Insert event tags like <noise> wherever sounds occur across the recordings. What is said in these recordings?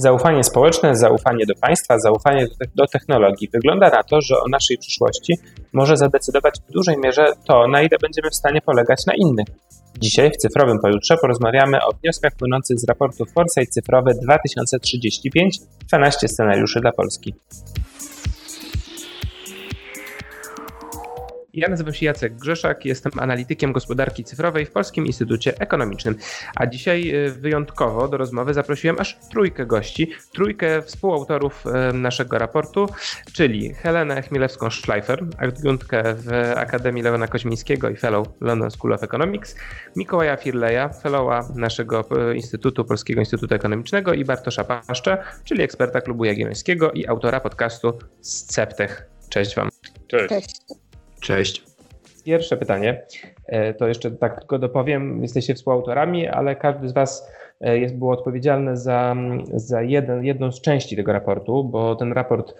Zaufanie społeczne, zaufanie do państwa, zaufanie do, do, technologii. Wygląda na to, że o naszej przyszłości może zadecydować w dużej mierze to, na ile będziemy w stanie polegać na innych. Dzisiaj w cyfrowym pojutrze porozmawiamy o wnioskach płynących z raportu Foresight Cyfrowy 2035 12 scenariuszy dla Polski. Ja nazywam się Jacek Grzeszak, jestem analitykiem gospodarki cyfrowej w Polskim Instytucie Ekonomicznym. A dzisiaj y, wyjątkowo do rozmowy zaprosiłem aż trójkę gości, trójkę współautorów y, naszego raportu, czyli Helenę Chmielewską-Schleifer, adjuntkę w Akademii Leona Koźmińskiego i fellow London School of Economics, Mikołaja Firleja, fellowa naszego y, Instytutu Polskiego Instytutu Ekonomicznego i Bartosza Paszcza, czyli eksperta klubu Jagiellońskiego i autora podcastu Sceptech. Cześć Wam. Cześć. Cześć. Cześć. Pierwsze pytanie, e, to jeszcze tak tylko dopowiem, jesteście współautorami, ale każdy z Was e, jest, był odpowiedzialny za, za jeden, jedną z części tego raportu, bo ten raport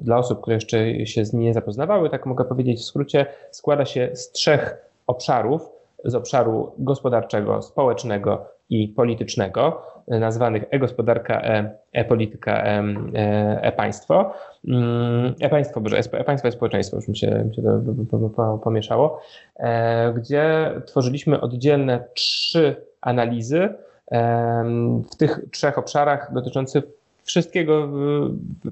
dla osób, które jeszcze się z nim nie zapoznawały, tak mogę powiedzieć w skrócie, składa się z trzech obszarów, z obszaru gospodarczego, społecznego i politycznego, nazwanych e-gospodarka, e-polityka, e-państwo. Mm, e-państwo, boże, e-państwo i społeczeństwo, już mi się, mi się to pomieszało, e, gdzie tworzyliśmy oddzielne trzy analizy w tych trzech obszarach dotyczących wszystkiego,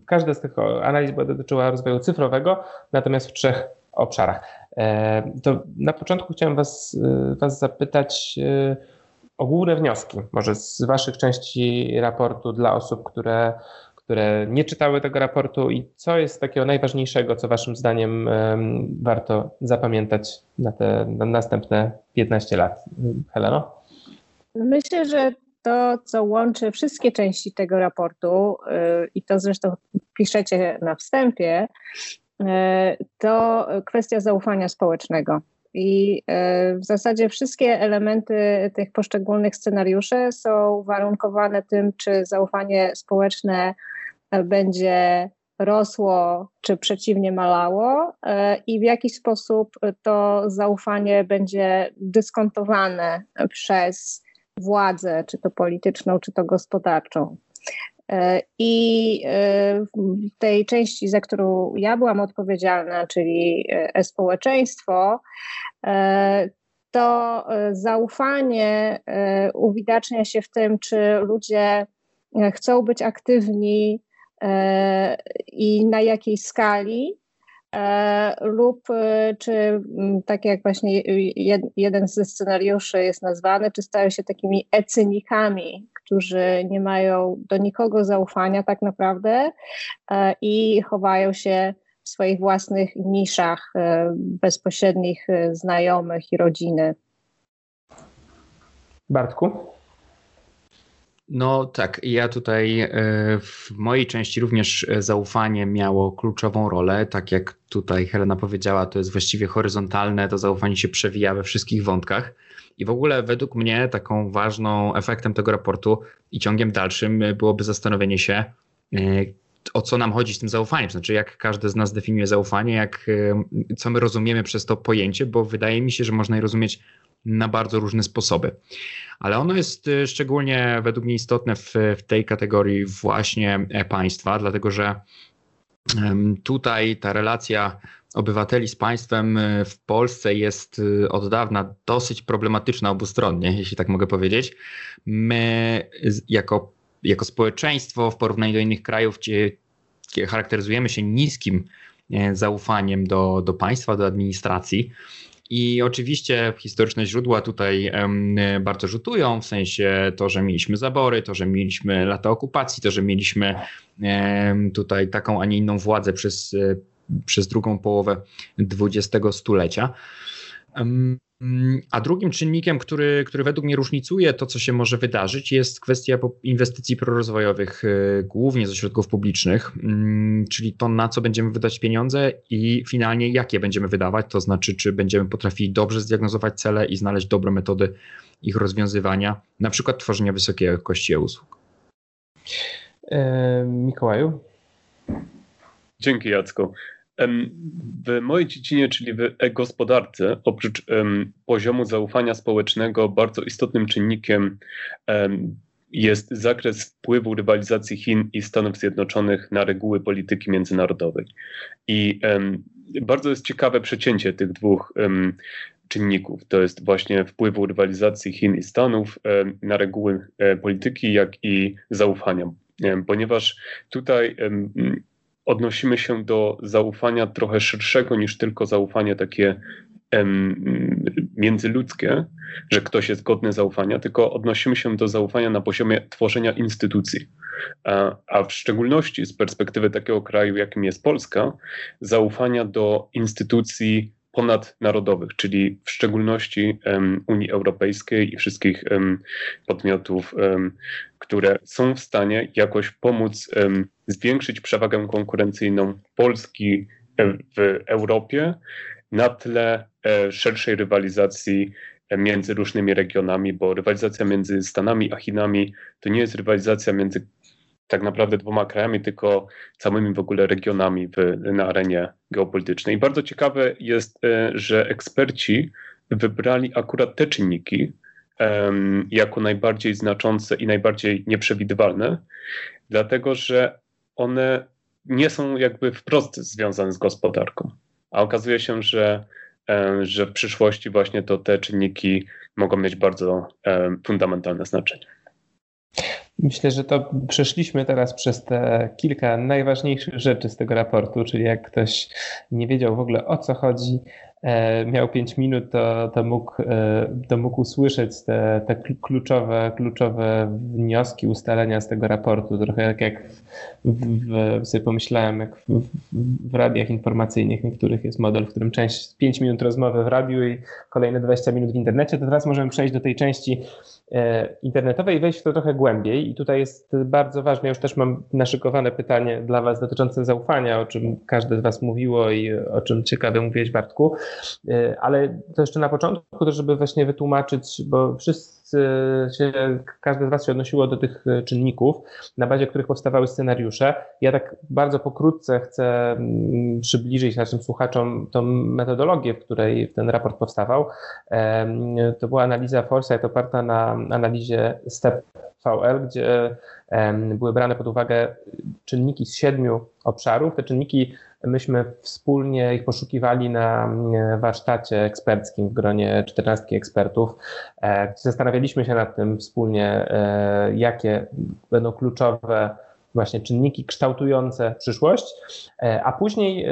każda z tych analiz dotyczyła rozwoju cyfrowego, natomiast w trzech obszarach. E, to na początku chciałem Was, was zapytać, o główne wnioski, może z Waszych części raportu dla osób, które, które nie czytały tego raportu i co jest takiego najważniejszego, co Waszym zdaniem warto zapamiętać na te na następne 15 lat. Heleno? Myślę, że to, co łączy wszystkie części tego raportu, y, i to zresztą piszecie na wstępie, y, to kwestia zaufania społecznego. I e, w zasadzie wszystkie elementy tych poszczególnych scenariuszy są warunkowane tym, czy zaufanie społeczne e, będzie rosło, czy przeciwnie malało, e, i w jaki sposób to zaufanie będzie dyskontowane przez władzę, czy to polityczną, czy to gospodarczą. E, I e, w tej części, za którą ja byłam odpowiedzialna, czyli e-społeczeństwo, to zaufanie uwidacznia się w tym, czy ludzie chcą być aktywni i na jakiej skali, lub czy tak jak właśnie jeden ze scenariuszy jest nazwany, czy stają się takimi ecynikami, którzy nie mają do nikogo zaufania tak naprawdę e, i chowają się w swoich własnych niszach e, bezpośrednich e, znajomych i rodziny. Bartku? No tak, ja tutaj w mojej części również zaufanie miało kluczową rolę. Tak jak tutaj Helena powiedziała, to jest właściwie horyzontalne, to zaufanie się przewija we wszystkich wątkach. I w ogóle według mnie taką ważną efektem tego raportu i ciągiem dalszym byłoby zastanowienie się, e, o co nam chodzi z tym zaufaniem, znaczy jak każdy z nas definiuje zaufanie, jak, e, co my rozumiemy przez to pojęcie, bo wydaje mi się, że można je rozumieć na bardzo różne sposoby. Ale ono jest e, szczególnie według mnie istotne w, w tej kategorii właśnie państwa, dlatego że tutaj ta relacja obywateli z państwem e, w Polsce jest e, od dawna dosyć problematyczna obustronnie, jeśli tak mogę powiedzieć. My jako, jako społeczeństwo w porównaniu do innych krajów, charakteryzujemy się niskim e, zaufaniem do, do państwa, do administracji, i oczywiście historyczne źródła tutaj bardzo rzutują, w sensie to, że mieliśmy zabory, to, że mieliśmy lata okupacji, to, że mieliśmy tutaj taką, a nie inną władzę przez przez drugą połowę XX stulecia. A drugim czynnikiem, który, który według mnie różnicuje to, co się może wydarzyć, jest kwestia inwestycji prorozwojowych, e, głównie ze środków publicznych, mm, czyli to, na co będziemy wydać pieniądze i finalnie jakie będziemy wydawać, to znaczy, czy będziemy potrafili dobrze zdiagnozować cele i znaleźć dobre metody ich rozwiązywania, na przykład tworzenia wysokiej jakości usług. E, Mikołaju? Dzięki Jacku. W mojej dziedzinie, czyli w e-gospodarce, oprócz poziomu zaufania społecznego, bardzo istotnym czynnikiem jest zakres wpływu rywalizacji Chin i Stanów Zjednoczonych na reguły polityki międzynarodowej. I bardzo jest ciekawe przecięcie tych dwóch czynników. To jest właśnie wpływu rywalizacji Chin i Stanów na reguły e, polityki, jak i zaufania. Ponieważ tutaj odnosimy się do zaufania trochę szerszego niż tylko zaufanie takie międzyludzkie, że ktoś jest godny zaufania, tylko odnosimy się do zaufania na poziomie tworzenia instytucji. A, a w szczególności z perspektywy takiego kraju, jakim jest Polska, zaufania do instytucji ponadnarodowych, czyli w szczególności um, Unii Europejskiej i wszystkich um, podmiotów, um, które są w stanie jakoś pomóc zwiększyć przewagę konkurencyjną Polski w Europie na tle e, szerszej rywalizacji e, między różnymi regionami, bo rywalizacja między Stanami a Chinami to nie jest rywalizacja między tak naprawdę dwoma krajami, tylko całymi w ogóle regionami w, na arenie geopolitycznej. I bardzo ciekawe jest, e, że eksperci wybrali akurat te czynniki jako najbardziej znaczące i najbardziej nieprzewidywalne, dlatego że one nie są jakby wprost związane z gospodarką. A okazuje się, że, e, że w przyszłości właśnie to te czynniki mogą mieć bardzo e, fundamentalne znaczenie. Myślę, że to przeszliśmy teraz przez te kilka najważniejszych rzeczy z tego raportu, czyli jak ktoś nie wiedział w ogóle o co chodzi, miał 5 minut, to, to, mógł, e, to mógł usłyszeć te, te kluczowe, kluczowe wnioski, ustalenia z tego raportu. Trochę jak, jak w, w, sobie pomyślałem, jak w, w, radiach informacyjnych niektórych jest model, w którym część 5 minut rozmowy w radiu i kolejne 20 minut w internecie, to teraz możemy przejść do tej części e, internetowej i wejść w to trochę głębiej. I tutaj jest bardzo ważne, ja już też mam naszykowane pytanie dla Was dotyczące zaufania, o czym każdy z Was mówiło i o czym ciekawe mówiłeś Bartku. E, ale to jeszcze na początku, to żeby właśnie wytłumaczyć, bo wszyscy się, każde z Was się odnosiło do tych czynników, na bazie których powstawały scenariusze. Ja tak bardzo pokrótce chcę mm, przybliżyć naszym słuchaczom tą metodologię, w której ten raport powstawał. To była analiza Foresight oparta na analizie STEP VL, gdzie były brane pod uwagę czynniki z siedmiu obszarów. Te czynniki myśmy wspólnie ich poszukiwali na warsztacie eksperckim w gronie 14 ekspertów. E, zastanawialiśmy się nad tym wspólnie, e, jakie będą kluczowe właśnie czynniki kształtujące przyszłość, e, a później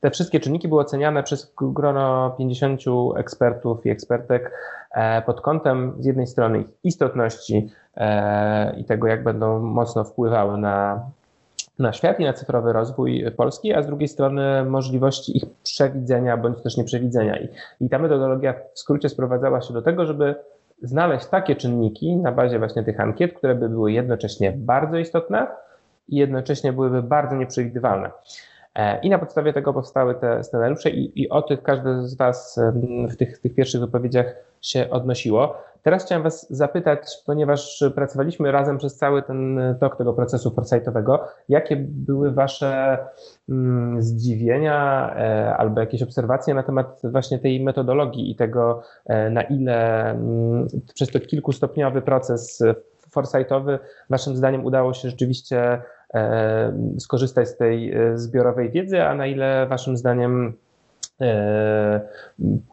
te wszystkie czynniki były oceniane przez grono 50 ekspertów i ekspertek pod kątem z jednej strony ich istotności i tego, jak będą mocno wpływały na na świat i na cyfrowy rozwój Polski, a z drugiej strony możliwości ich przewidzenia bądź też nieprzewidzenia. I, i ta metodologia w skrócie sprowadzała się do tego, żeby znaleźć takie czynniki na bazie właśnie tych ankiet, które by były jednocześnie bardzo istotne i jednocześnie byłyby bardzo nieprzewidywalne. E, I na podstawie tego powstały te scenariusze i, i o tych każdy z Was w tych, tych pierwszych wypowiedziach się odnosiło. Teraz chciałem Was zapytać, ponieważ pracowaliśmy razem przez cały ten tok tego procesu foresightovego, jakie były Wasze mm, zdziwienia e, albo jakieś obserwacje na temat właśnie tej metodologii i tego, e, na ile mm, przez ten kilkustopniowy proces foresightowy Waszym zdaniem udało się rzeczywiście skorzystać z tej zbiorowej wiedzy, a na ile Waszym zdaniem E,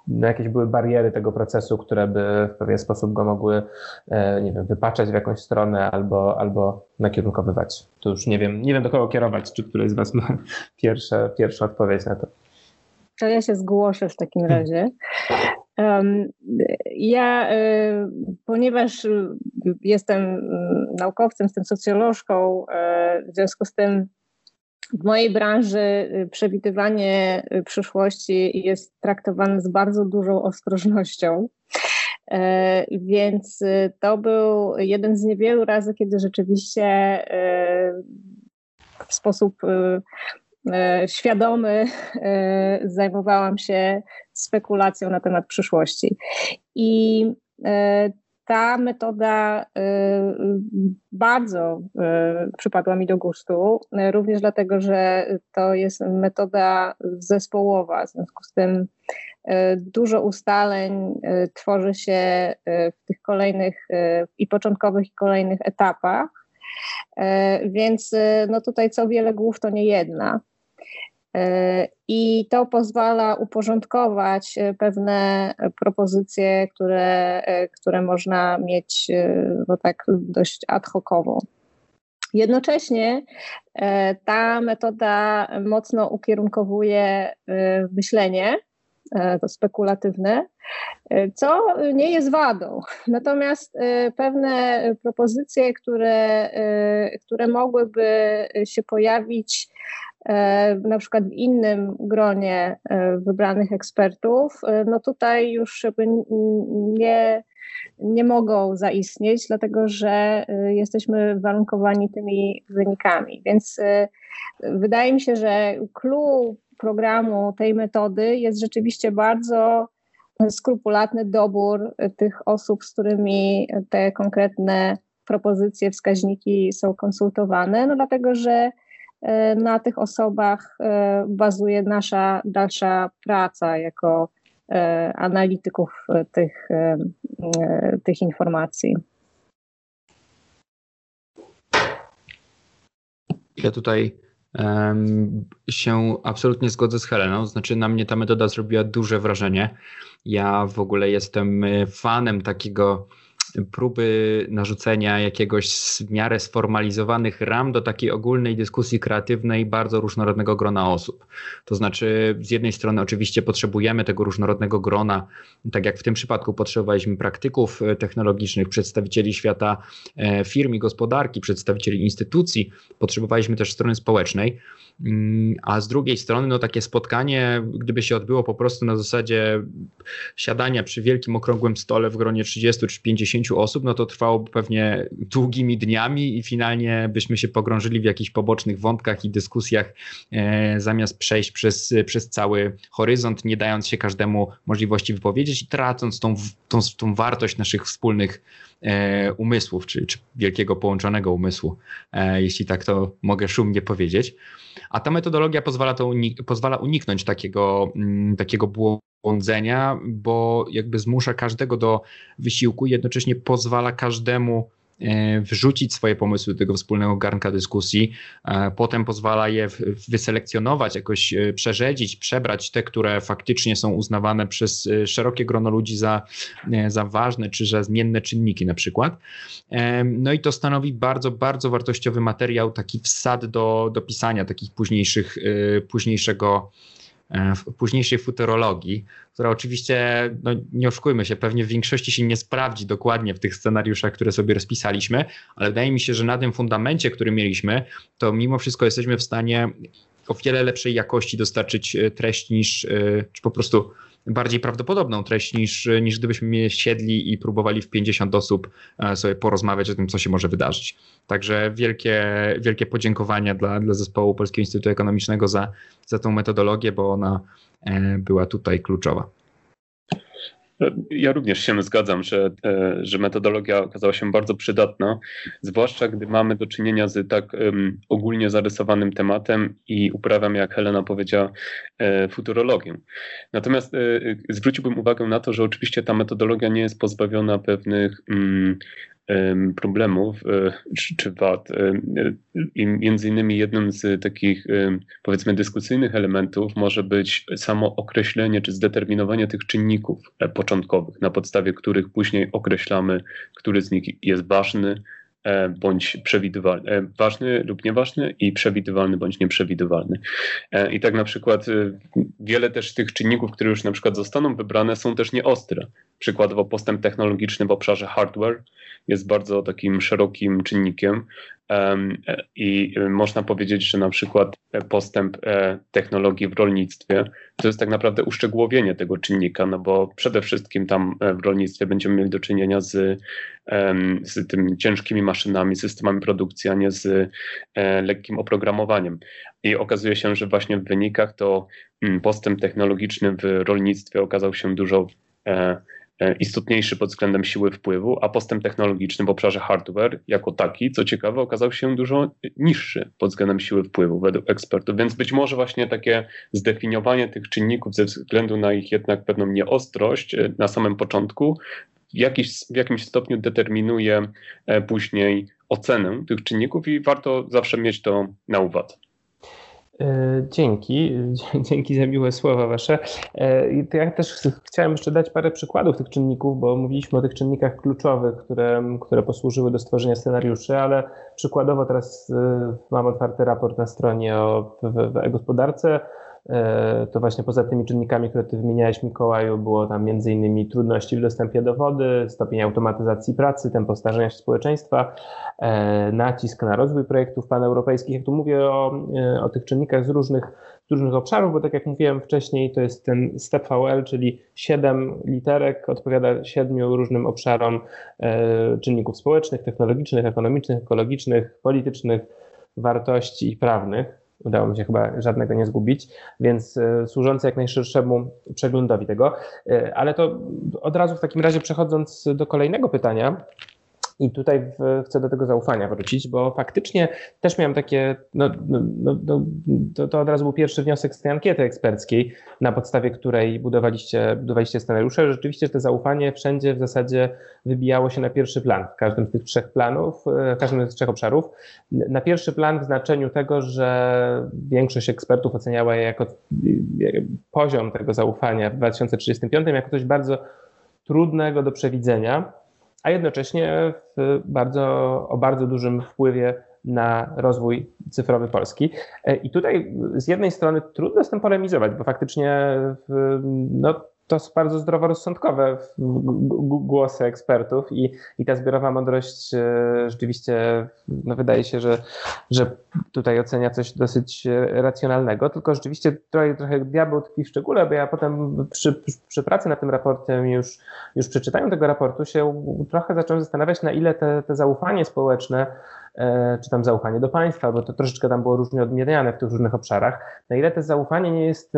no jakieś były bariery tego procesu, które by w pewien sposób go mogły, e, nie wiem, wypaczać w jakąś stronę albo, albo nakierunkowywać. To już nie wiem, nie wiem do kogo kierować, czy któryś z Was ma <laughs> pierwsze, pierwszą odpowiedź na to. To ja się zgłoszę w takim razie. Ja, y, ponieważ jestem naukowcem, jestem socjolożką, w związku z tym w mojej branży przewidywanie przyszłości jest traktowane z bardzo dużą ostrożnością. E, więc to był jeden z niewielu razy, kiedy rzeczywiście w sposób świadomy zajmowałam się spekulacją na temat przyszłości. I ta metoda bardzo przypadła mi do gustu, również dlatego, że to jest metoda zespołowa. W związku z tym Dużo ustaleń tworzy się w tych kolejnych i początkowych, i kolejnych etapach. Więc no tutaj co wiele głów to nie jedna. I to pozwala uporządkować pewne propozycje, które, które można mieć no tak dość ad hocowo. Jednocześnie e, ta metoda mocno ukierunkowuje e, myślenie, e, to spekulatywne, co nie jest wadą. Natomiast pewne propozycje, które, które mogłyby się pojawić na przykład w innym gronie wybranych ekspertów, no tutaj już nie nie mogą zaistnieć, dlatego że jesteśmy warunkowani tymi wynikami. Więc wydaje mi się, że clue programu tej metody jest rzeczywiście bardzo skrupulatny dobór tych osób, z którymi te konkretne propozycje, wskaźniki są konsultowane, no dlatego że na tych osobach bazuje nasza dalsza praca jako E, analityków e, tych, e, tych informacji. Ja tutaj um, się absolutnie zgodzę z Heleną. Znaczy, na mnie ta metoda zrobiła duże wrażenie. Ja w ogóle jestem fanem takiego próby narzucenia jakiegoś w miarę sformalizowanych ram do takiej ogólnej dyskusji kreatywnej bardzo różnorodnego grona osób. To znaczy, z jednej strony oczywiście potrzebujemy tego różnorodnego grona, tak jak w tym przypadku potrzebowaliśmy praktyków e, technologicznych, przedstawicieli świata e, firm i gospodarki, przedstawicieli instytucji, potrzebowaliśmy też strony społecznej. Mm, a z drugiej strony, no takie spotkanie, gdyby się odbyło po prostu na zasadzie siadania przy wielkim okrągłym stole w gronie 30 czy 50 osób, no to trwałoby pewnie długimi dniami i finalnie byśmy się pogrążyli w jakichś pobocznych wątkach i dyskusjach, e, zamiast przejść przez, przez cały horyzont, nie dając się każdemu możliwości wypowiedzieć i tracąc tą, tą, tą wartość naszych wspólnych umysłów, czy, czy wielkiego połączonego umysłu, e, jeśli tak to mogę szumnie powiedzieć. A ta metodologia pozwala, to unik pozwala uniknąć takiego, mm, takiego błądzenia, bo jakby zmusza każdego do wysiłku i jednocześnie pozwala każdemu E, wrzucić swoje pomysły do tego wspólnego garnka dyskusji, e, potem pozwala je wyselekcjonować, jakoś e, przerzedzić, przebrać te, które faktycznie są uznawane przez szerokie grono ludzi za, za ważne, czy za zmienne czynniki na przykład. No i to stanowi bardzo, bardzo wartościowy materiał, taki wsad do, do pisania takich późniejszych, późniejszego E, w późniejszej futurologii, która oczywiście, no nie oszukujmy się, pewnie w większości się nie sprawdzi dokładnie w tych scenariuszach, które sobie rozpisaliśmy, ale wydaje mi się, że na tym fundamencie, który mieliśmy, to mimo wszystko jesteśmy w stanie o wiele lepszej jakości dostarczyć e, treść niż, e, czy po prostu bardziej prawdopodobną treść niż, niż gdybyśmy siedli i próbowali w 50 osób e, sobie porozmawiać o tym, co się może wydarzyć. Także wielkie, wielkie podziękowania dla, dla zespołu Polskiego Instytutu Ekonomicznego za, za tą metodologię, bo ona e, była tutaj kluczowa. Ja również się zgadzam, że, e, że metodologia okazała się bardzo przydatna, zwłaszcza gdy mamy do czynienia z tak um, ogólnie zarysowanym tematem i uprawiam, jak Helena powiedziała, e, futurologię. Natomiast e, zwróciłbym uwagę na to, że oczywiście ta metodologia nie jest pozbawiona pewnych um, problemów e, czy, wad. E, I między innymi jednym z takich powiedzmy dyskusyjnych elementów może być samo określenie czy zdeterminowanie tych czynników e, początkowych, na podstawie których później określamy, który z nich jest ważny, bądź przewidywalny, ważny lub nieważny i przewidywalny bądź nieprzewidywalny. I tak na przykład wiele też tych czynników, które już na przykład zostaną wybrane, są też nieostre. Przykładowo postęp technologiczny w obszarze hardware jest bardzo takim szerokim czynnikiem i można powiedzieć, że na przykład postęp e, technologii w rolnictwie to jest tak naprawdę uszczegółowienie tego czynnika, no bo przede wszystkim tam e, w rolnictwie będziemy mieli do czynienia z, z tymi ciężkimi maszynami, systemami produkcji, a nie z e, lekkim oprogramowaniem. I okazuje się, że właśnie w wynikach to mm, postęp technologiczny w rolnictwie okazał się dużo e, istotniejszy pod względem siły wpływu, a postęp technologiczny w obszarze hardware jako taki, co ciekawe, okazał się dużo niższy pod względem siły wpływu według ekspertów. Więc być może właśnie takie zdefiniowanie tych czynników ze względu na ich jednak pewną nieostrość e, na samym początku jakiś, w jakimś stopniu determinuje później ocenę tych czynników i warto zawsze mieć to na uwadze. E, dzięki, <laughs> dzięki za miłe słowa wasze. E, ja też chciałem jeszcze dać parę przykładów tych czynników, bo mówiliśmy o tych czynnikach kluczowych, które, które posłużyły do stworzenia scenariuszy, ale przykładowo teraz e, mam otwarty raport na stronie o w, w e-gospodarce, to właśnie poza tymi czynnikami, które ty wymieniałeś Mikołaju, było tam innymi trudności w dostępie do wody, stopień automatyzacji pracy, tempo starzenia się społeczeństwa, e, nacisk na rozwój projektów paneuropejskich. Jak tu mówię o, e, o tych czynnikach z różnych, z różnych obszarów, bo tak jak mówiłem wcześniej, to jest ten STEP VL, czyli siedem literek, odpowiada siedmiu różnym obszarom czynników społecznych, technologicznych, ekonomicznych, ekologicznych, politycznych, wartości i prawnych udało mi się chyba żadnego nie zgubić, więc e, służące jak najszerszemu przeglądowi tego. E, ale to od razu w takim razie przechodząc do kolejnego pytania, i tutaj w, chcę do tego zaufania wrócić, bo faktycznie też miałem takie, no, no, no, no, to, to od razu był pierwszy wniosek z tej ankiety eksperckiej, na podstawie której budowaliście, budowaliście scenariusze. Rzeczywiście to zaufanie wszędzie w zasadzie wybijało się na pierwszy plan, w każdym z tych trzech planów, w każdym z tych trzech obszarów. Na pierwszy plan w znaczeniu tego, że większość ekspertów oceniała je jako poziom tego zaufania w 2035 jako coś bardzo trudnego do przewidzenia a jednocześnie bardzo, o bardzo dużym wpływie na rozwój cyfrowy Polski. E, I tutaj z jednej strony trudno z tym polemizować, bo faktycznie no, to są bardzo zdroworozsądkowe głosy ekspertów i, i ta zbiorowa mądrość e, rzeczywiście no wydaje się, że, że tutaj ocenia coś dosyć racjonalnego, tylko rzeczywiście trochę, trochę diabeł tkwi w szczególe, bo ja potem przy, przy pracy nad tym raportem już, już przeczytaniu tego raportu się trochę zacząłem zastanawiać, na ile te, te zaufanie społeczne e, czy tam zaufanie do państwa, bo to troszeczkę tam było różnie odmieniane w tych różnych obszarach, na ile to zaufanie nie jest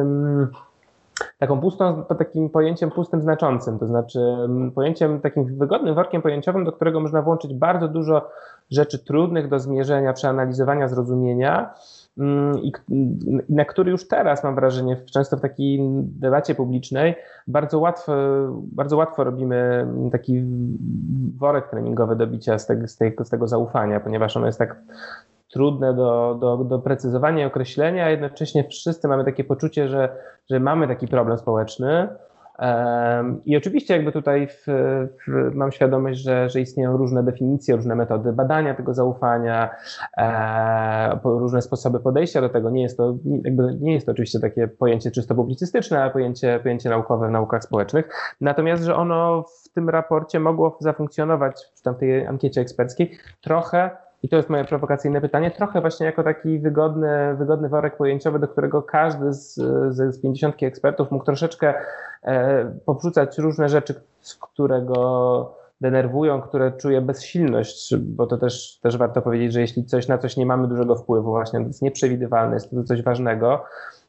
taką pustą, takim pojęciem pustym znaczącym, to znaczy mm, pojęciem takim wygodnym workiem pojęciowym, do którego można włączyć bardzo dużo rzeczy trudnych do zmierzenia, przeanalizowania, zrozumienia mm, i na który już teraz mam wrażenie, często w takiej debacie publicznej, bardzo łatwo, bardzo łatwo robimy taki worek treningowy do bicia z tego, z tego, z tego zaufania, ponieważ ono jest tak trudne do, do, do precyzowania i określenia, a jednocześnie wszyscy mamy takie poczucie, że, że mamy taki problem społeczny. I oczywiście jakby tutaj w, w, mam świadomość, że, że istnieją różne definicje, różne metody badania tego zaufania, e, różne sposoby podejścia do tego. Nie jest to, jakby nie jest to oczywiście takie pojęcie czysto publicystyczne, ale pojęcie, pojęcie naukowe w naukach społecznych. Natomiast, że ono w tym raporcie mogło zafunkcjonować, w tej ankiecie eksperckiej, trochę i to jest moje prowokacyjne pytanie, trochę właśnie jako taki wygodny, wygodny worek pojęciowy, do którego każdy z, z, z 50 ekspertów mógł troszeczkę e, powrzucać różne rzeczy, z którego denerwują, które czuje bezsilność, bo to też, też warto powiedzieć, że jeśli coś na coś nie mamy dużego wpływu, właśnie to jest nieprzewidywalne, jest to coś ważnego,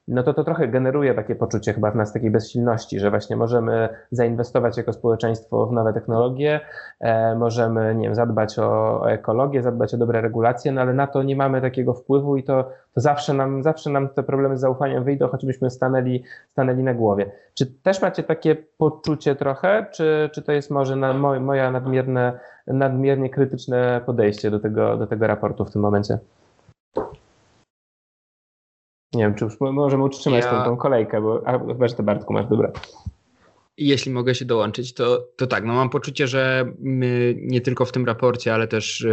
no to to trochę generuje takie poczucie chyba w nas takiej bezsilności, że właśnie możemy zainwestować jako społeczeństwo w nowe technologie, e, możemy, nie wiem, zadbać o, o, ekologię, zadbać o dobre regulacje, no ale na to nie mamy takiego wpływu i to, to zawsze, nam, zawsze nam te problemy z zaufaniem wyjdą, choćbyśmy stanęli, stanęli na głowie. Czy też macie takie poczucie trochę, czy, czy to jest może na, moja nadmierne, nadmiernie krytyczne podejście do tego, do tego raportu w tym momencie? Nie wiem, czy już możemy utrzymać ja... tą, tą kolejkę, bo a, chyba, że to Bartku masz, dobra. Jeśli mogę się dołączyć, to, to tak, no mam poczucie, że my nie tylko w tym raporcie, ale też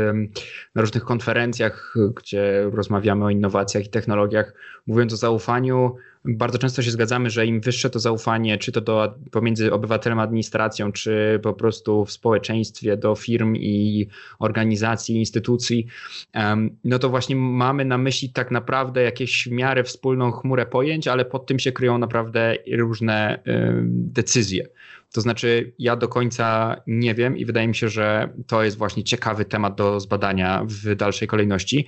na różnych konferencjach, gdzie rozmawiamy o innowacjach i technologiach, mówiąc o zaufaniu, bardzo często się zgadzamy, że im wyższe to zaufanie, czy to do, pomiędzy obywatelem a administracją, czy po prostu w społeczeństwie do firm i organizacji, instytucji, no to właśnie mamy na myśli tak naprawdę jakieś w miarę wspólną chmurę pojęć, ale pod tym się kryją naprawdę różne decyzje. To znaczy, ja do końca nie wiem i wydaje mi się, że to jest właśnie ciekawy temat do zbadania w dalszej kolejności.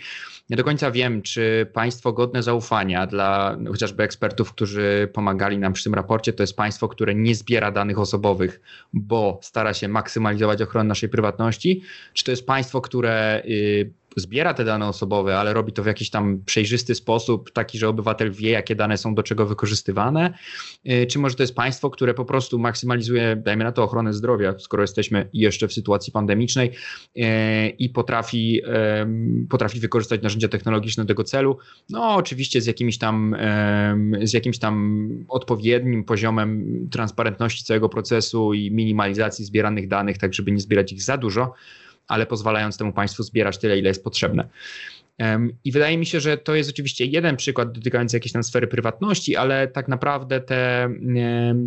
Nie do końca wiem, czy państwo godne zaufania dla chociażby ekspertów, którzy pomagali nam przy tym raporcie, to jest państwo, które nie zbiera danych osobowych, bo stara się maksymalizować ochronę naszej prywatności, czy to jest państwo, które y, zbiera te dane osobowe, ale robi to w jakiś tam przejrzysty sposób, taki, że obywatel wie, jakie dane są do czego wykorzystywane, y, czy może to jest państwo, które po prostu maksymalizuje, dajmy na to, ochronę zdrowia, skoro jesteśmy jeszcze w sytuacji pandemicznej y, i potrafi, potrafi wykorzystać narzędzia technologiczne do tego celu, no oczywiście z jakimś tam, z jakimś tam odpowiednim poziomem transparentności całego procesu i minimalizacji zbieranych danych, tak żeby nie zbierać ich za dużo, ale pozwalając temu państwu zbierać tyle, ile jest potrzebne. I wydaje mi się, że to jest oczywiście jeden przykład dotykający jakiejś tam sfery prywatności, ale tak naprawdę te,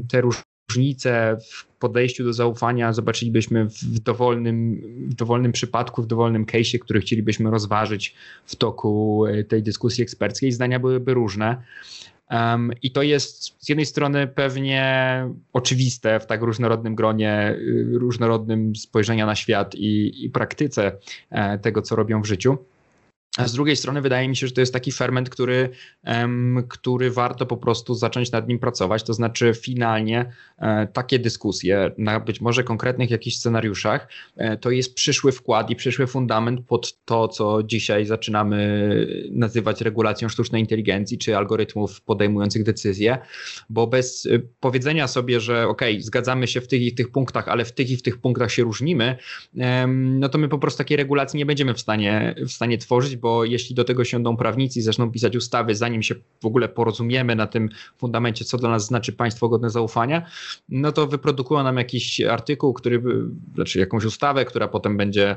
te różnice w podejściu do zaufania zobaczylibyśmy w dowolnym, w dowolnym przypadku, w dowolnym case'ie, który chcielibyśmy rozważyć w toku e, tej dyskusji eksperckiej. Zdania byłyby różne. Um, I to jest z jednej strony pewnie oczywiste w tak różnorodnym gronie, y, różnorodnym spojrzenia na świat i, i praktyce e, tego, co robią w życiu. A z drugiej strony wydaje mi się, że to jest taki ferment, który, który warto po prostu zacząć nad nim pracować. To znaczy, finalnie e, takie dyskusje na być może konkretnych jakichś scenariuszach e, to jest przyszły wkład i przyszły fundament pod to, co dzisiaj zaczynamy nazywać regulacją sztucznej inteligencji czy algorytmów podejmujących decyzje, bo bez e, powiedzenia sobie, że ok, zgadzamy się w tych i tych punktach, ale w tych i w tych punktach się różnimy, no to my po prostu takiej regulacji nie będziemy w stanie, w stanie tworzyć, bo bo jeśli do tego siądą prawnicy i zaczną pisać ustawy, zanim się w ogóle porozumiemy na tym fundamencie, co dla nas znaczy państwo godne zaufania, no to wyprodukują nam jakiś artykuł, który, znaczy jakąś ustawę, która potem będzie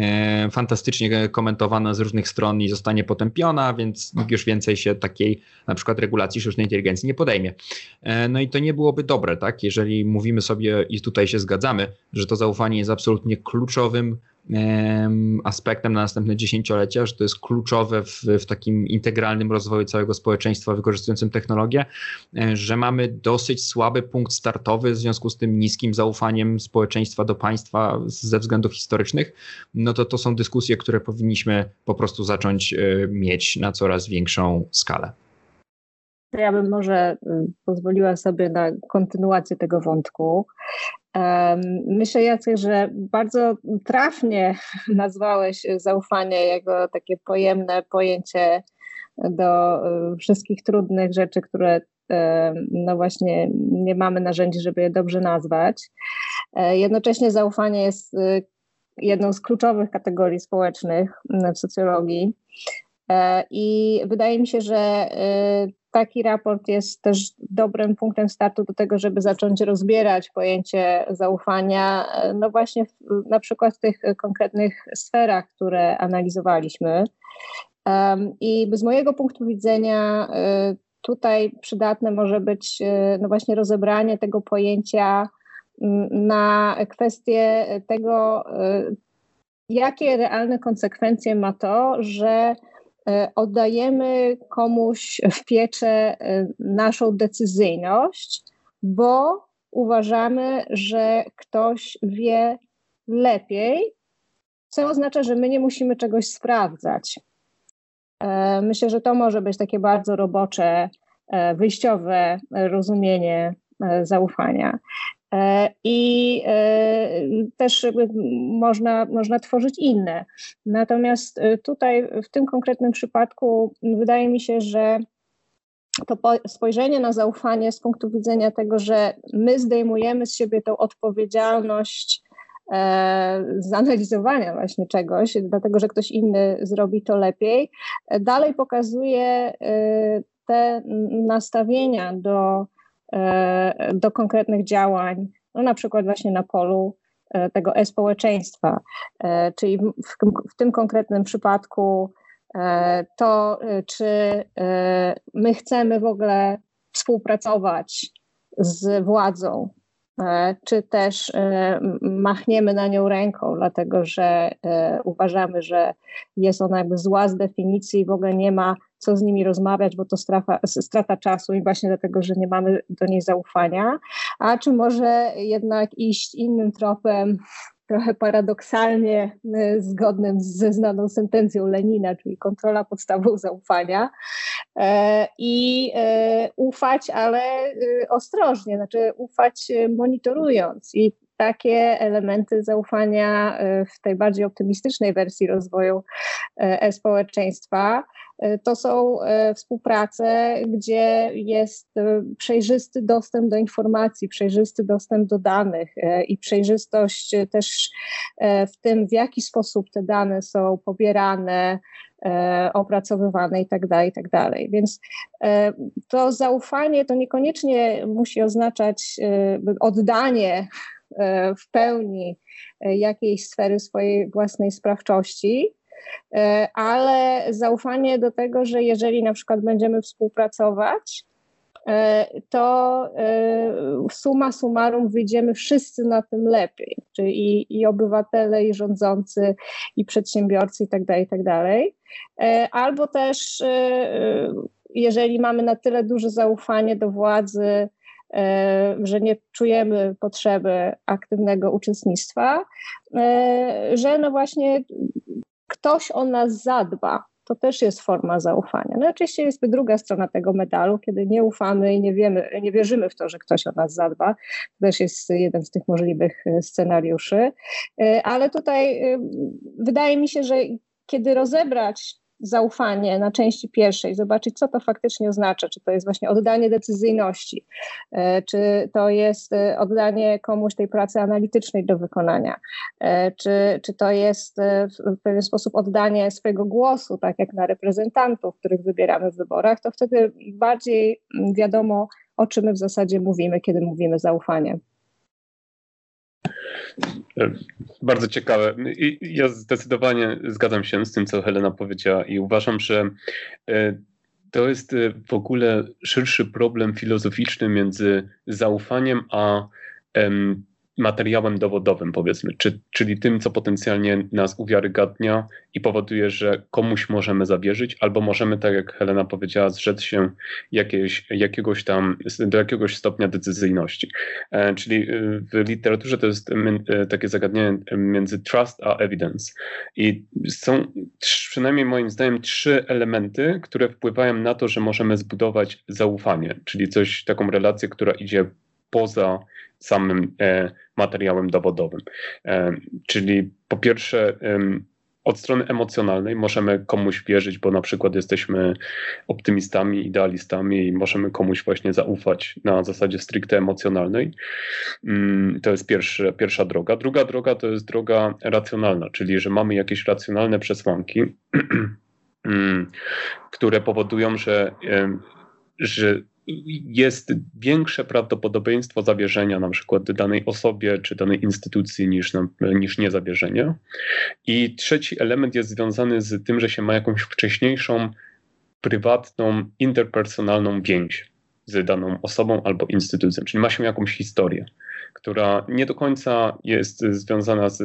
e, fantastycznie komentowana z różnych stron i zostanie potępiona, więc nikt już więcej się takiej na przykład regulacji sztucznej inteligencji nie podejmie. E, no i to nie byłoby dobre, tak? Jeżeli mówimy sobie i tutaj się zgadzamy, że to zaufanie jest absolutnie kluczowym aspektem na następne dziesięciolecia, że to jest kluczowe w, w, takim integralnym rozwoju całego społeczeństwa wykorzystującym technologię, e, że mamy dosyć słaby punkt startowy w związku z tym niskim zaufaniem społeczeństwa do państwa ze względów historycznych, no to to są dyskusje, które powinniśmy po prostu zacząć e, mieć na coraz większą skalę. Ja bym może y, pozwoliła sobie na kontynuację tego wątku. Myślę, Jacek, że bardzo trafnie <laughs> nazwałeś zaufanie jako takie pojemne pojęcie do y, wszystkich trudnych rzeczy, które no właśnie nie mamy narzędzi, żeby je dobrze nazwać. E, jednocześnie zaufanie jest jedną z kluczowych kategorii społecznych w socjologii. E, I wydaje mi się, że taki raport jest też dobrym punktem startu do tego, żeby zacząć rozbierać pojęcie zaufania, no właśnie w, na przykład w tych konkretnych sferach, które analizowaliśmy. I z mojego punktu widzenia y, tutaj przydatne może być y, no właśnie rozebranie tego pojęcia na kwestię tego, jakie realne konsekwencje ma to, że E, oddajemy komuś w pieczę e, naszą decyzyjność, bo uważamy, że ktoś wie lepiej, co oznacza, że my nie musimy czegoś sprawdzać. E, myślę, że to może być takie bardzo robocze, wyjściowe rozumienie zaufania. E, I e, też można, można tworzyć inne. Natomiast e, tutaj w tym konkretnym przypadku wydaje mi się, że to spojrzenie na zaufanie z punktu widzenia tego, że my zdejmujemy z siebie tą odpowiedzialność zanalizowania właśnie czegoś, dlatego że ktoś inny zrobi to lepiej, dalej pokazuje te nastawienia do do konkretnych działań, no na przykład właśnie na polu e, tego e-społeczeństwa, e, czyli w tym konkretnym przypadku to, czy my chcemy w ogóle współpracować z władzą, czy też machniemy na nią ręką, dlatego że uważamy, że jest ona jakby zła z definicji i w ogóle nie ma co z nimi rozmawiać, bo to strata, czasu i właśnie dlatego, że nie mamy do niej zaufania, a czy może jednak iść innym tropem, <laughs> trochę paradoksalnie y, zgodnym ze znaną sentencją Lenina, czyli kontrola podstawą zaufania e, i e, ufać, ale y, ostrożnie, znaczy ufać monitorując. I takie elementy zaufania e, w tej bardziej optymistycznej wersji rozwoju e-społeczeństwa e, to są e, współprace, gdzie jest przejrzysty dostęp do informacji, przejrzysty dostęp do danych i przejrzystość też w tym, w jaki sposób te dane są pobierane, opracowywane i tak dalej, i tak. Więc to zaufanie to niekoniecznie musi oznaczać oddanie E, w pełni e, jakiejś sfery swojej własnej sprawczości, e, ale zaufanie do tego, że jeżeli na przykład będziemy współpracować, to suma summarum wyjdziemy wszyscy na tym lepiej, czyli i, i obywatele, i rządzący, i przedsiębiorcy, i tak dalej, i tak. Albo też, jeżeli mamy na tyle duże zaufanie do władzy, E, że nie czujemy potrzeby aktywnego uczestnictwa, e, że no właśnie ktoś o nas zadba. To też jest forma zaufania. No oczywiście jest druga strona tego medalu, kiedy nie ufamy i nie wiemy, nie wierzymy w to, że ktoś o nas zadba. To też jest jeden z tych możliwych e, scenariuszy. Ale tutaj wydaje mi się, że kiedy rozebrać zaufanie na części pierwszej, zobaczyć, co to faktycznie oznacza, czy to jest właśnie oddanie decyzyjności, e, czy to jest e, oddanie komuś tej pracy analitycznej do wykonania, e, czy, czy to jest w pewien sposób oddanie swojego głosu, tak jak na reprezentantów, których wybieramy w wyborach, to wtedy bardziej wiadomo, o czym my w zasadzie mówimy, kiedy mówimy zaufanie. E, bardzo ciekawe. I ja zdecydowanie zgadzam się z tym, co Helena powiedziała i uważam, że e, to jest e, w ogóle szerszy problem filozoficzny między zaufaniem a materiałem dowodowym, powiedzmy, czy, czyli tym, co potencjalnie nas uwiarygadnia i powoduje, że komuś możemy zawierzyć, albo możemy, tak jak Helena powiedziała, zrzec się jakiegoś tam, do jakiegoś stopnia decyzyjności. E, czyli e, w literaturze to jest e, takie zagadnienie między trust a evidence. I są przynajmniej moim zdaniem trzy elementy, które wpływają na to, że możemy zbudować zaufanie, czyli coś, taką relację, która idzie poza samym e, materiałem dowodowym. E, czyli po pierwsze, od strony emocjonalnej możemy komuś wierzyć, bo na przykład jesteśmy optymistami, idealistami i możemy komuś właśnie zaufać na zasadzie stricte emocjonalnej. Mm, to jest pierwszy, pierwsza droga. Druga droga to jest droga racjonalna, czyli że mamy jakieś racjonalne przesłanki, <clears throat> mm, które powodują, że, że jest większe prawdopodobieństwo zawierzenia na przykład danej osobie czy danej instytucji niż, niż niezawierzenia. I trzeci element jest związany z tym, że się ma jakąś wcześniejszą, prywatną, interpersonalną więź z daną osobą albo instytucją, czyli ma się jakąś historię która nie do końca jest związana z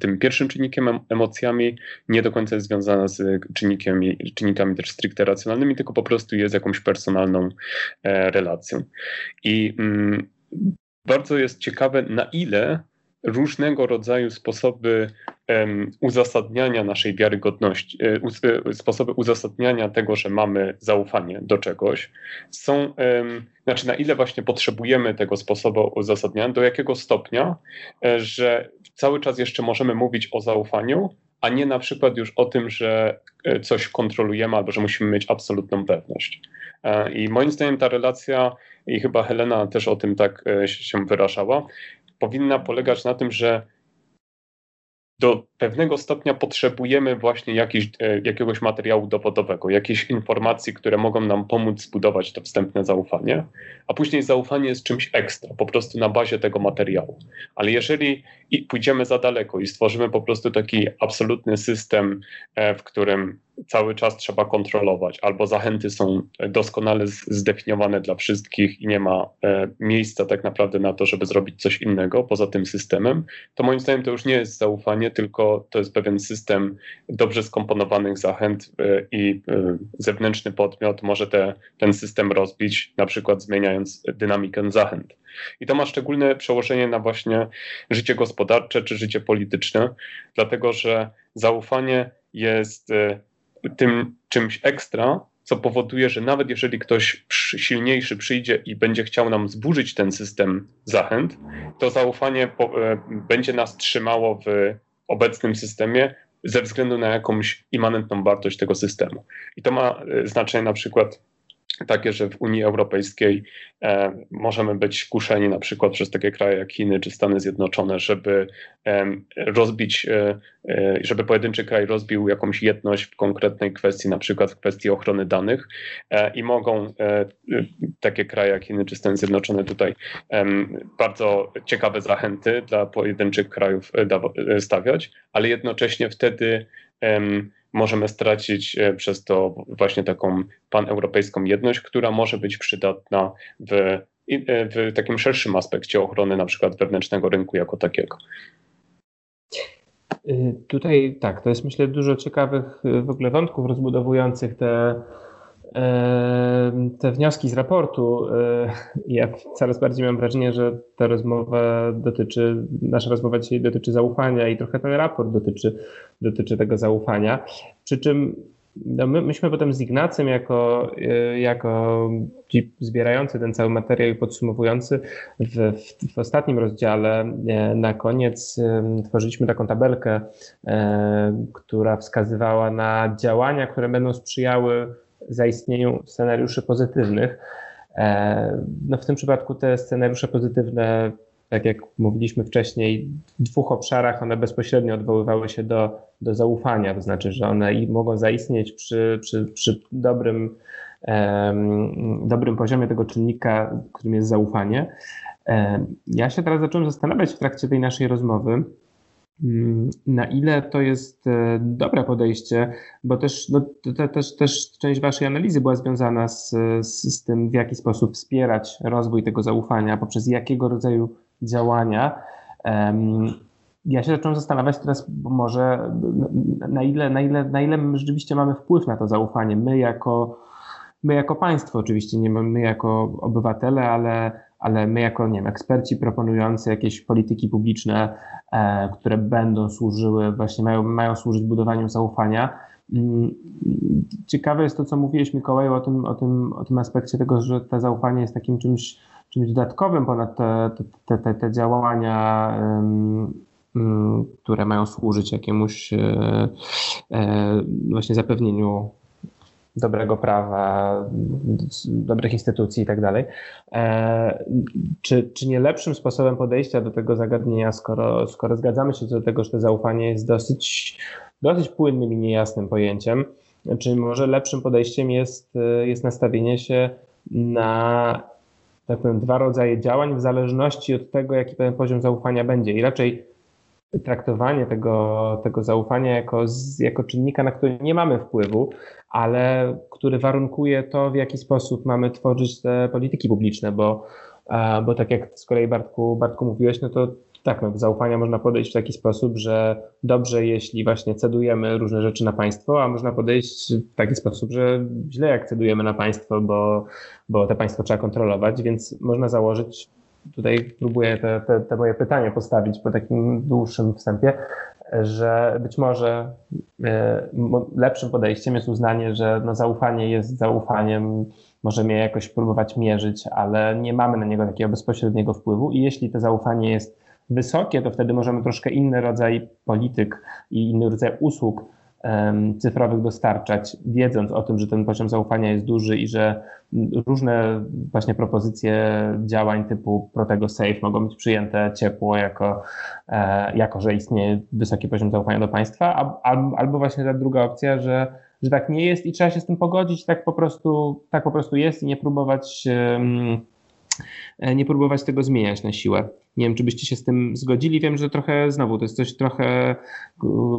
tym pierwszym czynnikiem emocjami, nie do końca jest związana z czynnikami, czynnikami też stricte racjonalnymi, tylko po prostu jest jakąś personalną e, relacją. I mm, bardzo jest ciekawe, na ile różnego rodzaju sposoby um, uzasadniania naszej wiarygodności, um, sposoby uzasadniania tego, że mamy zaufanie do czegoś, są, um, znaczy na ile właśnie potrzebujemy tego sposobu uzasadniania, do jakiego stopnia, że cały czas jeszcze możemy mówić o zaufaniu, a nie na przykład już o tym, że coś kontrolujemy albo że musimy mieć absolutną pewność. I moim zdaniem ta relacja, i chyba Helena też o tym tak się wyrażała, powinna polegać na tym, że do pewnego stopnia potrzebujemy właśnie e, jakiegoś materiału dowodowego, jakiejś informacji, które mogą nam pomóc zbudować to wstępne zaufanie, a później zaufanie jest czymś ekstra, po prostu na bazie tego materiału. Ale jeżeli pójdziemy za daleko i stworzymy po prostu taki absolutny system, e, w którym cały czas trzeba kontrolować, albo zachęty są doskonale zdefiniowane dla wszystkich i nie ma e, miejsca tak naprawdę na to, żeby zrobić coś innego poza tym systemem, to moim zdaniem to już nie jest zaufanie, tylko to jest pewien system dobrze skomponowanych zachęt e, i e, zewnętrzny podmiot może te, ten system rozbić, na przykład zmieniając dynamikę zachęt. I to ma szczególne przełożenie na właśnie życie gospodarcze czy życie polityczne, dlatego że zaufanie jest tym czymś ekstra, co powoduje, że nawet jeżeli ktoś silniejszy przyjdzie i będzie chciał nam zburzyć ten system zachęt, to zaufanie po, e, będzie nas trzymało w obecnym systemie ze względu na jakąś immanentną wartość tego systemu. I to ma e, znaczenie na przykład takie, że w Unii Europejskiej e, możemy być kuszeni na przykład przez takie kraje jak Chiny czy Stany Zjednoczone, żeby e, rozbić, e, e żeby pojedynczy kraj rozbił jakąś jedność w konkretnej kwestii, na przykład w kwestii ochrony danych e, i mogą e, takie kraje jak Chiny czy Stany Zjednoczone tutaj bardzo ciekawe zachęty dla pojedynczych krajów stawiać, ale jednocześnie wtedy możemy stracić e, przez to właśnie taką paneuropejską jedność, która może być przydatna w, e, w takim szerszym aspekcie ochrony na przykład wewnętrznego rynku jako takiego. Y, tutaj tak, to jest myślę dużo ciekawych y, w ogóle wątków rozbudowujących te te wnioski z raportu, e, ja coraz bardziej mam wrażenie, że ta rozmowa dotyczy, nasza rozmowa dzisiaj dotyczy zaufania i trochę ten raport dotyczy, dotyczy tego zaufania. Przy czym no my, myśmy potem z Ignacem, jako, e, jako ci zbierający ten cały materiał i podsumowujący, w, w, w ostatnim rozdziale e, na koniec tworzyliśmy taką tabelkę, która wskazywała na działania, które będą sprzyjały zaistnieniu scenariuszy pozytywnych. E, no w tym przypadku te scenariusze pozytywne, tak jak mówiliśmy wcześniej, w dwóch obszarach one bezpośrednio odwoływały się do, do zaufania, to znaczy, że one mogą zaistnieć przy, przy, przy dobrym, um, dobrym poziomie tego czynnika, którym jest zaufanie. Um, ja się teraz zacząłem zastanawiać w trakcie tej naszej rozmowy, na ile to jest e, dobre podejście, bo też, no, te, też, też część Waszej analizy była związana z, z, z, tym, w jaki sposób wspierać rozwój tego zaufania, poprzez jakiego rodzaju działania. Ja się zacząłem zastanawiać teraz, może na ile, na, ile, na ile my rzeczywiście mamy wpływ na to zaufanie. My jako, my jako państwo, oczywiście, nie my jako obywatele, ale ale my jako nie wiem, eksperci proponujący jakieś polityki publiczne, e, które będą służyły, właśnie mają, mają służyć budowaniu zaufania. Mm, ciekawe jest to, co mówiłeś Mikołaju o tym, o tym, o tym aspekcie tego, że to zaufanie jest takim czymś, czymś dodatkowym ponad te, te, te, te działania, um, które mają służyć jakiemuś e, e, właśnie zapewnieniu dobrego prawa, dobrych instytucji i tak dalej. E, czy, nie lepszym sposobem podejścia do tego zagadnienia, skoro, skoro zgadzamy się co do tego, że to zaufanie jest dosyć, dosyć płynnym i niejasnym pojęciem, czy może lepszym podejściem jest, jest nastawienie się na tak powiem, dwa rodzaje działań w zależności od tego, jaki ten poziom zaufania będzie. I raczej traktowanie tego, tego zaufania jako, jako czynnika, na który nie mamy wpływu, ale który warunkuje to, w jaki sposób mamy tworzyć te polityki publiczne, bo, bo tak jak z kolei Bartku, Bartku mówiłeś, no to tak, no, zaufania można podejść w taki sposób, że dobrze, jeśli właśnie cedujemy różne rzeczy na państwo, a można podejść w taki sposób, że źle jak cedujemy na państwo, bo, bo te państwo trzeba kontrolować, więc można założyć tutaj próbuję te, te, te moje pytanie postawić po takim dłuższym wstępie, że być może e, lepszym podejściem jest uznanie, że no zaufanie jest zaufaniem, możemy je jakoś próbować mierzyć, ale nie mamy na niego takiego bezpośredniego wpływu. I jeśli to zaufanie jest wysokie, to wtedy możemy troszkę inny rodzaj polityk i inny rodzaj usług cyfrowych dostarczać, wiedząc o tym, że ten poziom zaufania jest duży i że różne właśnie propozycje działań typu Protego Safe mogą być przyjęte ciepło jako, e, jako że istnieje wysoki poziom zaufania do państwa, albo właśnie ta druga opcja, że, że tak nie jest i trzeba się z tym pogodzić, tak po prostu, tak po prostu jest i nie próbować E, nie próbować tego zmieniać na siłę. Nie wiem, czy byście się z tym zgodzili. Wiem, że trochę znowu to jest coś trochę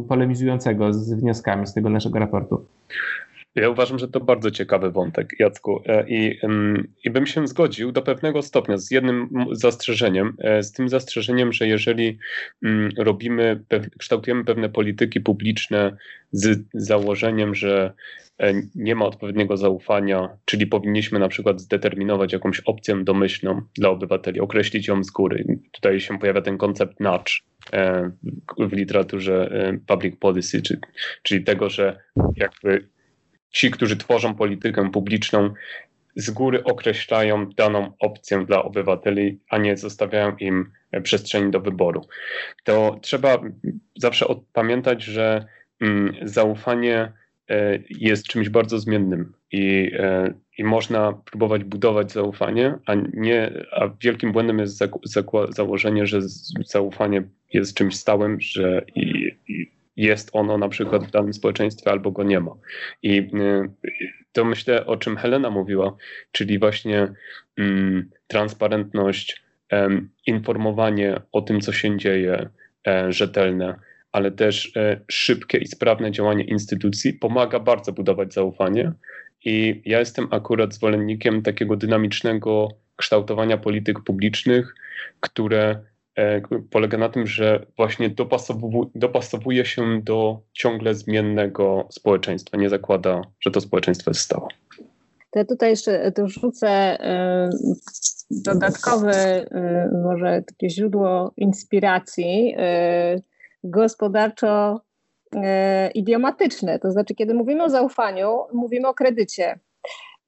polemizującego z wnioskami z tego naszego raportu. Ja uważam, że to bardzo ciekawy wątek, Jacku. E, I, I bym się zgodził do pewnego stopnia z jednym zastrzeżeniem, e, z tym zastrzeżeniem, że jeżeli mm, robimy, kształtujemy pewne polityki publiczne z założeniem, że e, nie ma odpowiedniego zaufania, czyli powinniśmy na przykład zdeterminować jakąś opcję domyślną dla obywateli, określić ją z góry. Tutaj się pojawia ten koncept nudge w literaturze public policy, czyli tego, że jakby ci, którzy tworzą politykę publiczną, z góry określają daną opcję dla obywateli, a nie zostawiają im przestrzeni do wyboru. To trzeba zawsze pamiętać, że mm, zaufanie e, jest czymś bardzo zmiennym i, e, i można próbować budować zaufanie, a nie, a wielkim błędem jest założenie, że zaufanie jest czymś stałym, że i jest ono na przykład w danym społeczeństwie albo go nie ma. I y, to myślę, o czym Helena mówiła, czyli właśnie mm, transparentność, informowanie o tym, co się dzieje, e, rzetelne, ale też e, szybkie i sprawne działanie instytucji pomaga bardzo budować zaufanie. I ja jestem akurat zwolennikiem takiego dynamicznego kształtowania polityk publicznych, które polega na tym, że właśnie dopasowuje, się do ciągle zmiennego społeczeństwa. Nie zakłada, że to społeczeństwo jest stałe. To ja tutaj jeszcze dorzucę e, dodatkowe e, może takie źródło inspiracji gospodarczo idiomatyczne. To znaczy, kiedy mówimy o zaufaniu, mówimy o kredycie.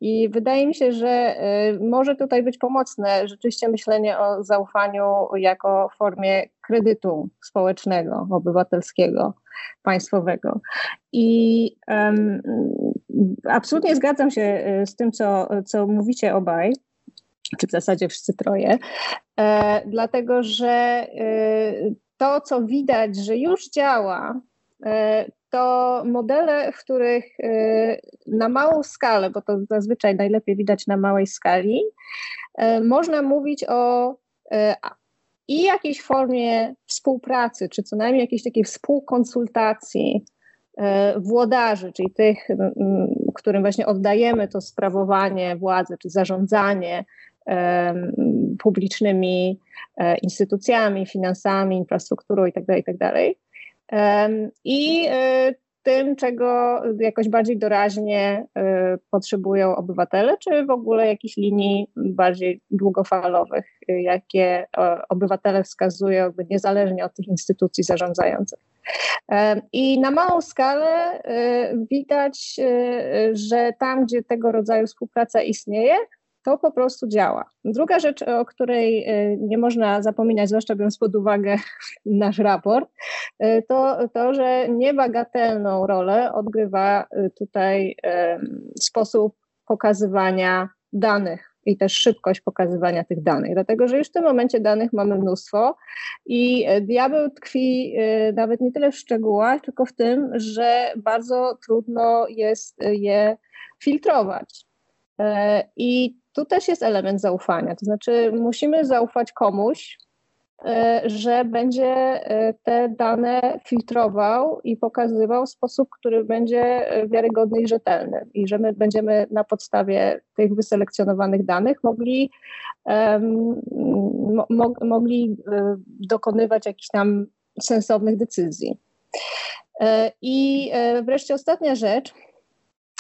I wydaje mi się, że y, może tutaj być pomocne rzeczywiście myślenie o zaufaniu jako formie kredytu społecznego, obywatelskiego, państwowego. I um, absolutnie zgadzam się y, z tym, co, co mówicie obaj, czy w zasadzie wszyscy troje, e, dlatego że y, to, co widać, że już działa, e, to modele, w których y, na małą skalę, bo to zazwyczaj najlepiej widać na małej skali, y, można mówić o y, i jakiejś formie współpracy, czy co najmniej jakiejś takiej współkonsultacji włodarzy, czyli tych, którym właśnie oddajemy to sprawowanie władzy, czy zarządzanie publicznymi e, instytucjami, finansami, infrastrukturą itd., tak itd., tak i e, tym, czego jakoś bardziej doraźnie e, potrzebują obywatele, czy w ogóle jakichś linii bardziej długofalowych, jakie obywatele wskazują, jakby niezależnie od tych instytucji zarządzających. I na małą skalę e, widać, że tam, gdzie tego rodzaju współpraca istnieje, to po prostu działa. Druga rzecz, o której y, nie można zapominać, zwłaszcza biorąc pod uwagę <laughs> nasz raport, y, to to, że niebagatelną rolę odgrywa y, tutaj sposób pokazywania danych i też szybkość pokazywania tych danych, dlatego że już w tym momencie danych mamy mnóstwo i diabeł tkwi nawet nie tyle w szczegółach, tylko w tym, że bardzo trudno jest je filtrować. I tu też jest element zaufania. To znaczy, musimy zaufać komuś, e, że będzie e, te dane filtrował i pokazywał w sposób, który będzie e, wiarygodny i rzetelny, i że my będziemy na podstawie tych wyselekcjonowanych danych mogli, mo, mogli dokonywać jakichś tam sensownych decyzji. I wreszcie ostatnia rzecz,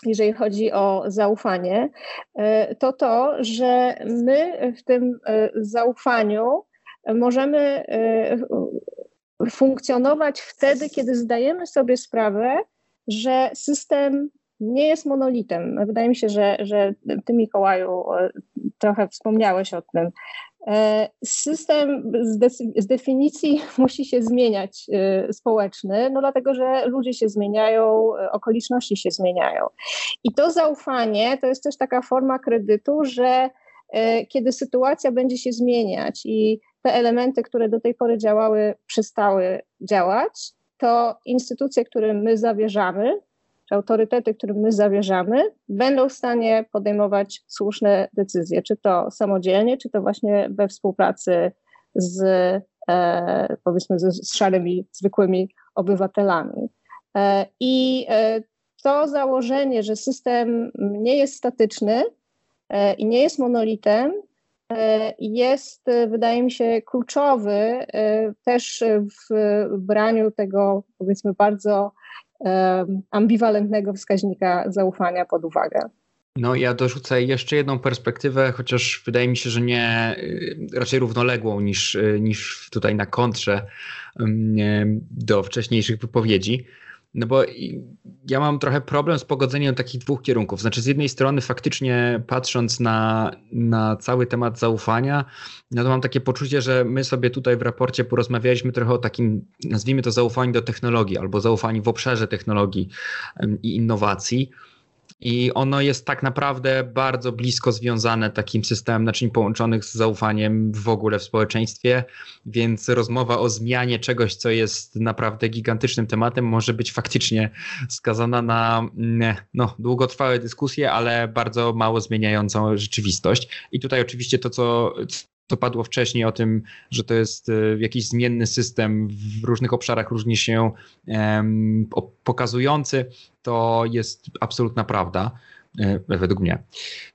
jeżeli chodzi o zaufanie, e, to to, że my w tym e, zaufaniu możemy e, funkcjonować wtedy, kiedy zdajemy sobie sprawę, że system nie jest monolitem. Wydaje mi się, że, że ty, Mikołaju, trochę wspomniałeś o tym, system z, de z, definicji <laughs> musi się zmieniać y, społeczny, no dlatego, że ludzie się zmieniają, e, okoliczności się zmieniają. I to zaufanie to jest też taka forma kredytu, że kiedy sytuacja będzie się zmieniać i te elementy, które do tej pory działały, przestały działać, to instytucje, którym my zawierzamy, czy autorytety, którym my zawierzamy, będą w stanie podejmować słuszne decyzje, czy to samodzielnie, czy to właśnie we współpracy z e, powiedzmy z, z szarymi, zwykłymi obywatelami. E, I e, to założenie, że system nie jest statyczny i nie jest monolitem, jest, wydaje mi się, kluczowy też w braniu tego, powiedzmy, bardzo ambiwalentnego wskaźnika zaufania pod uwagę. No, ja dorzucę jeszcze jedną perspektywę, chociaż wydaje mi się, że nie y, raczej równoległą niż, y, niż tutaj na kontrze do wcześniejszych wypowiedzi. No bo ja mam trochę problem z pogodzeniem takich dwóch kierunków. Znaczy, z jednej strony, faktycznie patrząc na, na cały temat zaufania, no to mam takie poczucie, że my sobie tutaj w raporcie porozmawialiśmy trochę o takim, nazwijmy to zaufaniu do technologii albo zaufaniu w obszarze technologii i innowacji. I ono jest tak naprawdę bardzo blisko związane takim systemem naczyń połączonych z zaufaniem w ogóle w społeczeństwie, więc rozmowa o zmianie czegoś, co jest naprawdę gigantycznym tematem, może być faktycznie skazana na mm, no, długotrwałe dyskusje, ale bardzo mało zmieniającą rzeczywistość. I tutaj oczywiście to, co to padło wcześniej o tym, że to jest e, jakiś zmienny system w różnych obszarach różnie się pokazujący, to jest absolutna prawda e, według mnie.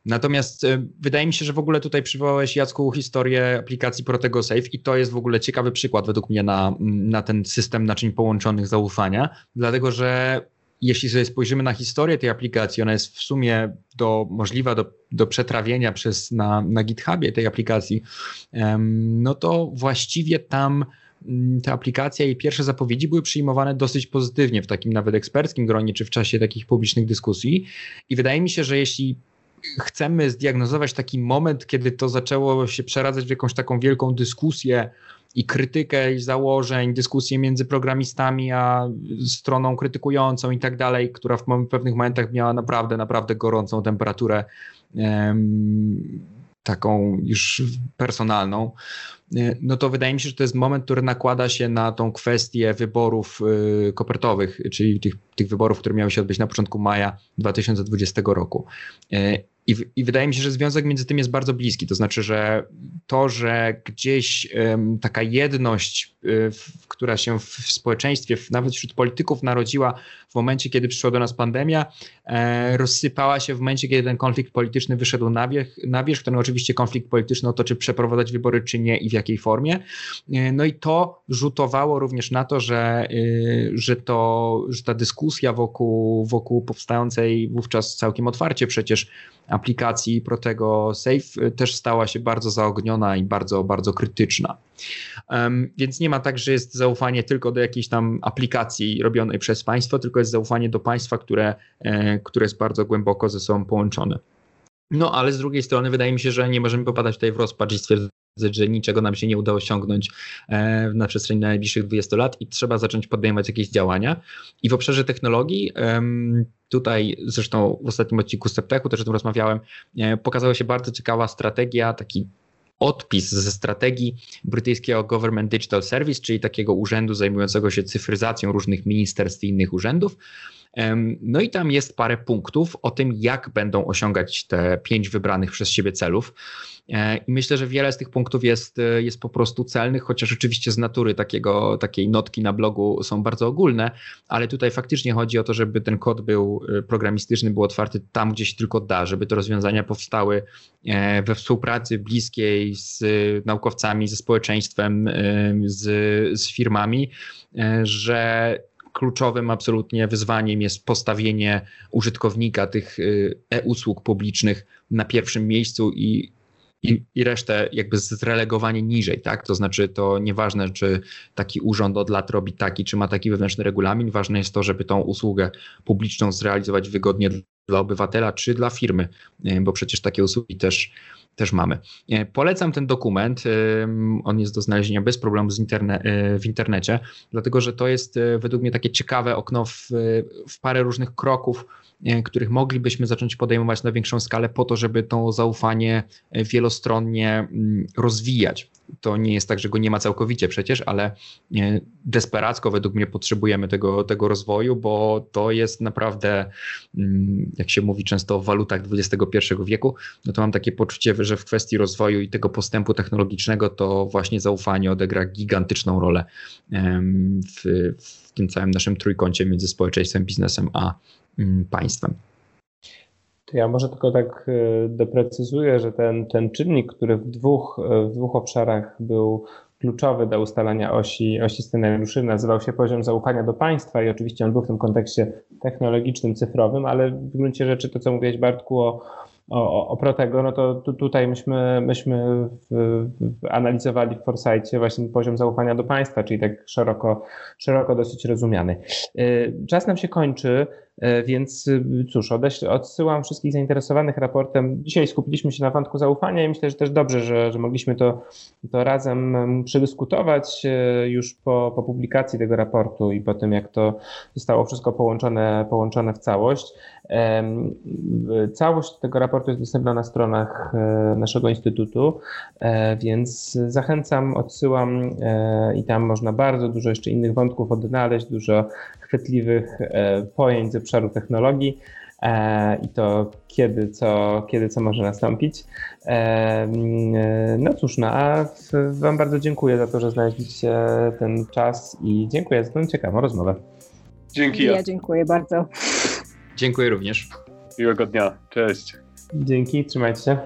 Natomiast e, wydaje mi się, że w ogóle tutaj przywołałeś Jacku historię aplikacji Protego Safe i to jest w ogóle ciekawy przykład według mnie na, na ten system naczyń połączonych zaufania, dlatego że jeśli sobie spojrzymy na historię tej aplikacji, ona jest w sumie do, możliwa do, do przetrawienia przez, na, na GitHubie tej aplikacji, no to właściwie tam mm, ta aplikacja i pierwsze zapowiedzi były przyjmowane dosyć pozytywnie w takim nawet eksperckim gronie, czy w czasie takich publicznych dyskusji. I wydaje mi się, że jeśli chcemy zdiagnozować taki moment, kiedy to zaczęło się przeradzać w jakąś taką wielką dyskusję i krytykę założeń, dyskusję między programistami a stroną krytykującą i tak dalej, która w pewnych momentach miała naprawdę, naprawdę gorącą temperaturę taką już personalną, no to wydaje mi się, że to jest moment, który nakłada się na tą kwestię wyborów y, kopertowych, czyli tych, tych wyborów, które miały się odbyć na początku maja 2020 roku. E, i, I, wydaje mi się, że związek między tym jest bardzo bliski. To znaczy, że to, że gdzieś um, taka jedność, y, w, która się w, w społeczeństwie, w, nawet wśród polityków narodziła w momencie, kiedy przyszła do nas pandemia, e, rozsypała się w momencie, kiedy ten konflikt polityczny wyszedł na, wierzch, na wierzch. Ten oczywiście konflikt polityczny o to, czy przeprowadzać wybory, czy nie i w jakiej formie. E, no i to rzutowało również na to, że, y, że, to, że ta dyskusja wokół, wokół powstającej wówczas całkiem otwarcie przecież aplikacji Protego Safe y, też stała się bardzo zaogniona i bardzo, bardzo krytyczna. Um, więc nie ma tak, że jest zaufanie tylko do jakiejś tam aplikacji robionej przez państwo, tylko jest zaufanie do państwa, które, e, które jest bardzo głęboko ze sobą połączone. No, ale z drugiej strony wydaje mi się, że nie możemy popadać tutaj w rozpacz i stwierdzać, że niczego nam się nie udało osiągnąć e, na przestrzeni najbliższych 20 lat i trzeba zacząć podejmować jakieś działania. I w obszarze technologii, tutaj zresztą w ostatnim odcinku Septechu też o tym rozmawiałem, e, pokazała się bardzo ciekawa strategia, taki odpis ze strategii brytyjskiego Government Digital Service, czyli takiego urzędu zajmującego się cyfryzacją różnych ministerstw i innych urzędów. No i tam jest parę punktów o tym, jak będą osiągać te pięć wybranych przez siebie celów. E, I myślę, że wiele z tych punktów jest, e, jest po prostu celnych, chociaż oczywiście z natury takiego, takiej notki na blogu są bardzo ogólne, ale tutaj faktycznie chodzi o to, żeby ten kod był e, programistyczny, był otwarty tam, gdzie się tylko da, żeby te rozwiązania powstały we współpracy bliskiej z naukowcami, ze społeczeństwem, z, z firmami, że kluczowym absolutnie wyzwaniem jest postawienie użytkownika tych e-usług publicznych na pierwszym miejscu i i, i resztę jakby zrelegowanie niżej, tak? To znaczy to nieważne, czy taki urząd od lat robi taki, czy ma taki wewnętrzny regulamin, ważne jest to, żeby tą usługę publiczną zrealizować wygodnie dla obywatela, czy dla firmy, e, bo przecież takie usługi też, też mamy. E, polecam ten dokument, e, on jest do znalezienia bez problemu interne w internecie, dlatego że to jest według mnie takie ciekawe okno w, w parę różnych kroków, E, których moglibyśmy zacząć podejmować na większą skalę po to, żeby to zaufanie e, wielostronnie mm, rozwijać. To nie jest tak, że go nie ma całkowicie przecież, ale e, desperacko według mnie potrzebujemy tego, tego rozwoju, bo to jest naprawdę, mm, jak się mówi często w walutach XXI wieku, no to mam takie poczucie, że w kwestii rozwoju i tego postępu technologicznego to właśnie zaufanie odegra gigantyczną rolę w, w tym całym naszym trójkącie między społeczeństwem, biznesem a mm, państwem. To ja może tylko tak doprecyzuję, że ten, ten czynnik, który w dwóch, w dwóch obszarach był kluczowy do ustalania osi, osi scenariuszy, nazywał się poziom zaufania do państwa i oczywiście on był w tym kontekście technologicznym, cyfrowym, ale w gruncie rzeczy to, co mówiłeś Bartku o, o, o Protego, no to tu, tutaj myśmy, myśmy w, w analizowali w Foresightie właśnie poziom zaufania do państwa, czyli tak szeroko, szeroko dosyć rozumiany. Y, czas nam się kończy. E, więc y, cóż, odsyłam wszystkich zainteresowanych raportem. Dzisiaj skupiliśmy się na wątku zaufania i myślę, że też dobrze, że, że mogliśmy to, to razem przedyskutować e, już po, po publikacji tego raportu i po tym, jak to zostało wszystko połączone, połączone w całość. Całość tego raportu jest dostępna na stronach e, naszego instytutu, więc zachęcam, odsyłam i tam można bardzo dużo jeszcze innych wątków odnaleźć, dużo chwytliwych e, pojęć z obszaru technologii e, i to kiedy co, kiedy co może nastąpić. E, no cóż, no a Wam bardzo dziękuję za to, że znaleźliście ten czas i dziękuję za tę ciekawą rozmowę. Dzięki. Ja dziękuję bardzo. Dziękuję również. Miłego dnia. Cześć. Dzięki, trzymajcie się.